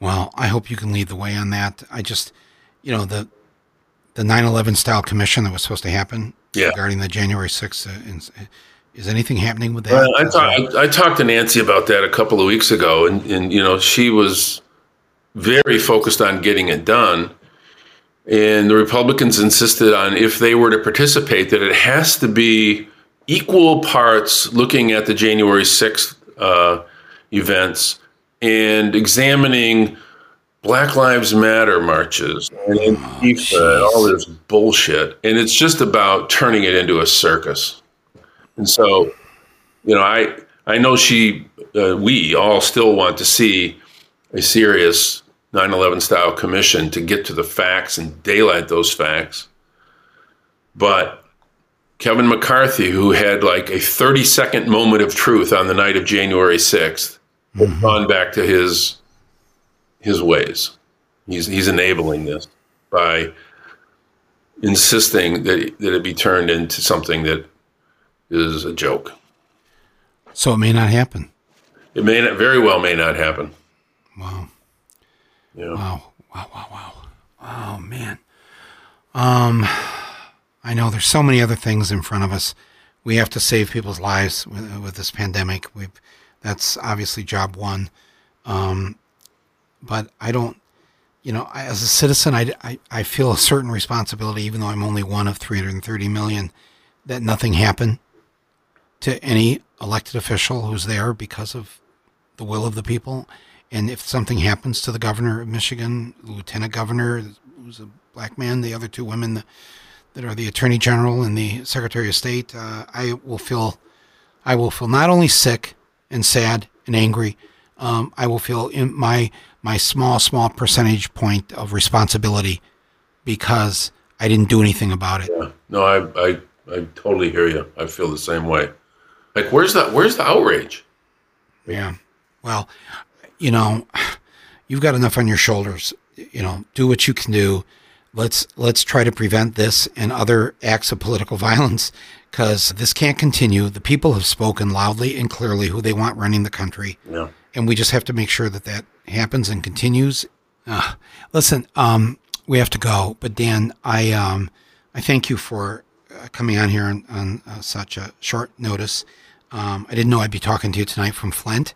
Well, I hope you can lead the way on that. I just, you know, the the 9/11 style commission that was supposed to happen Yeah. regarding the January 6th. Uh, is anything happening with that? Well, I, talk, I, I talked to Nancy about that a couple of weeks ago, and, and you know she was very focused on getting it done. And the Republicans insisted on if they were to participate, that it has to be equal parts looking at the January sixth uh, events and examining Black Lives Matter marches and Antifa and all this bullshit. And it's just about turning it into a circus. And so, you know, I I know she, uh, we all still want to see a serious 9/11 style commission to get to the facts and daylight those facts. But Kevin McCarthy, who had like a 30 second moment of truth on the night of January 6th, has mm-hmm. gone back to his his ways. He's he's enabling this by insisting that that it be turned into something that is a joke. so it may not happen. It may not, very well may not happen. Wow. You know? Wow. Wow. Wow. Wow. Oh man. Um, I know there's so many other things in front of us. We have to save people's lives with, with this pandemic. We've that's obviously job one. Um, but I don't, you know, I, as a citizen, I, I, I feel a certain responsibility, even though I'm only one of 330 million, that nothing happened to any elected official who's there because of the will of the people. And if something happens to the governor of Michigan, lieutenant governor, who's a black man, the other two women that are the attorney general and the secretary of state, uh, I will feel, I will feel not only sick and sad and angry, um, I will feel in my my small small percentage point of responsibility because I didn't do anything about it. Yeah. No, I, I I totally hear you. I feel the same way. Like, where's that? Where's the outrage? Yeah. Well, you know, you've got enough on your shoulders. You know, do what you can do. Let's let's try to prevent this and other acts of political (laughs) violence because this can't continue. The people have spoken loudly and clearly who they want running the country, Yeah. and we just have to make sure that that happens and continues. Uh, listen, um, we have to go, but Dan, I um, I thank you for uh, coming on here on, on uh, such a short notice. Um, I didn't know I'd be talking to you tonight from Flint,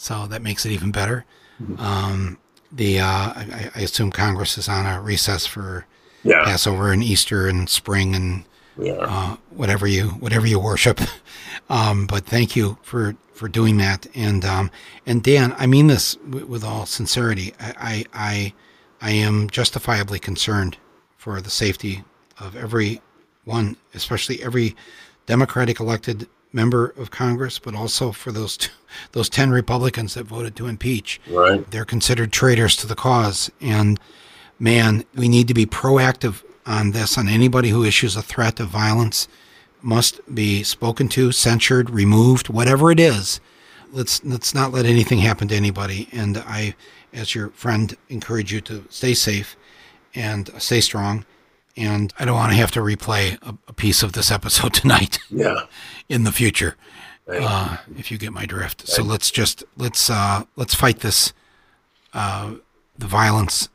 so that makes it even better. Um, the uh, I, I assume Congress is on a recess for Yeah. Passover and Easter and spring and are. uh, whatever you whatever you worship. (laughs) Um, but thank you for for doing that. And um, and Dan, I mean this w- with all sincerity. I, I I I am justifiably concerned for the safety of every one, especially every Democratic elected member of Congress, but also for those those ten Republicans that voted to impeach right. they're considered traitors to the cause. And man, we need to be proactive on this. On anybody who issues a threat of violence must be spoken to, censured, removed, whatever it is. Let's let's not let anything happen to anybody. And I, as your friend, encourage you to stay safe and stay strong. And I don't want to have to replay a, a piece of this episode (laughs) tonight Yeah. in the future Right. uh, if you get my drift. So let's just let's uh, let's fight this, uh, the violence,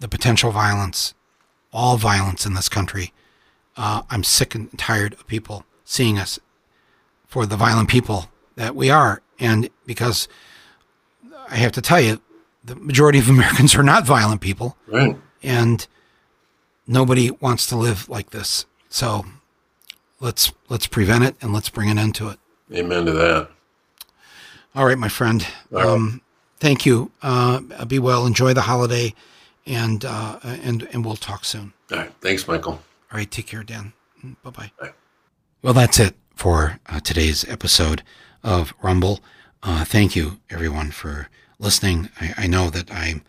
the potential violence, all violence in this country. Uh, I'm sick and tired of people seeing us for the violent people that we are, and because I have to tell you, the majority of Americans are not violent people, Right. and nobody wants to live like this. So let's let's prevent it and let's bring an end to it. Amen to that. All right, my friend. right. Um, thank you. Uh, be well. Enjoy the holiday, and uh, and and we'll talk soon. All right. Thanks, Michael. All right. Take care, Dan. Bye bye. Bye. Well, that's it. for uh, today's episode of Rumble. Uh, thank you, everyone, for listening. I, I know that I'm,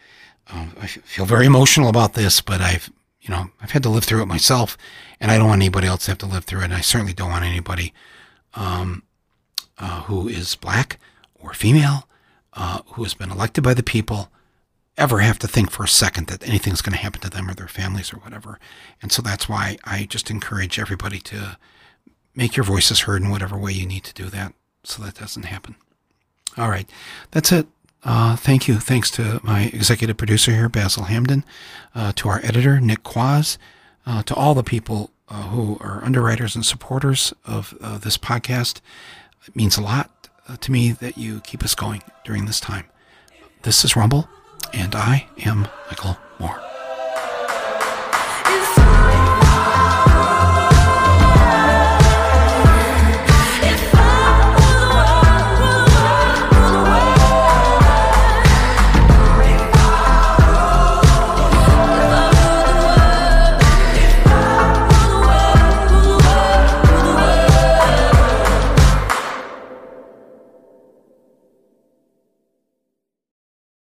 uh, I feel very emotional about this, but I've, you know, I've had to live through it myself, and I don't want anybody else to have to live through it. And I certainly don't want anybody um, uh, who is black or female, uh, who has been elected by the people, ever have to think for a second that anything's going to happen to them or their families or whatever. And so that's why I just encourage everybody to make your voices heard in whatever way you need to do that so that doesn't happen. All right. That's it. Uh, thank you. Thanks to my executive producer here, Basil Hamden, uh, to our editor, Nick Quaz, uh, to all the people uh, who are underwriters and supporters of uh, this podcast. It means a lot uh, to me that you keep us going during this time. This is Rumble, and I am Michael Moore.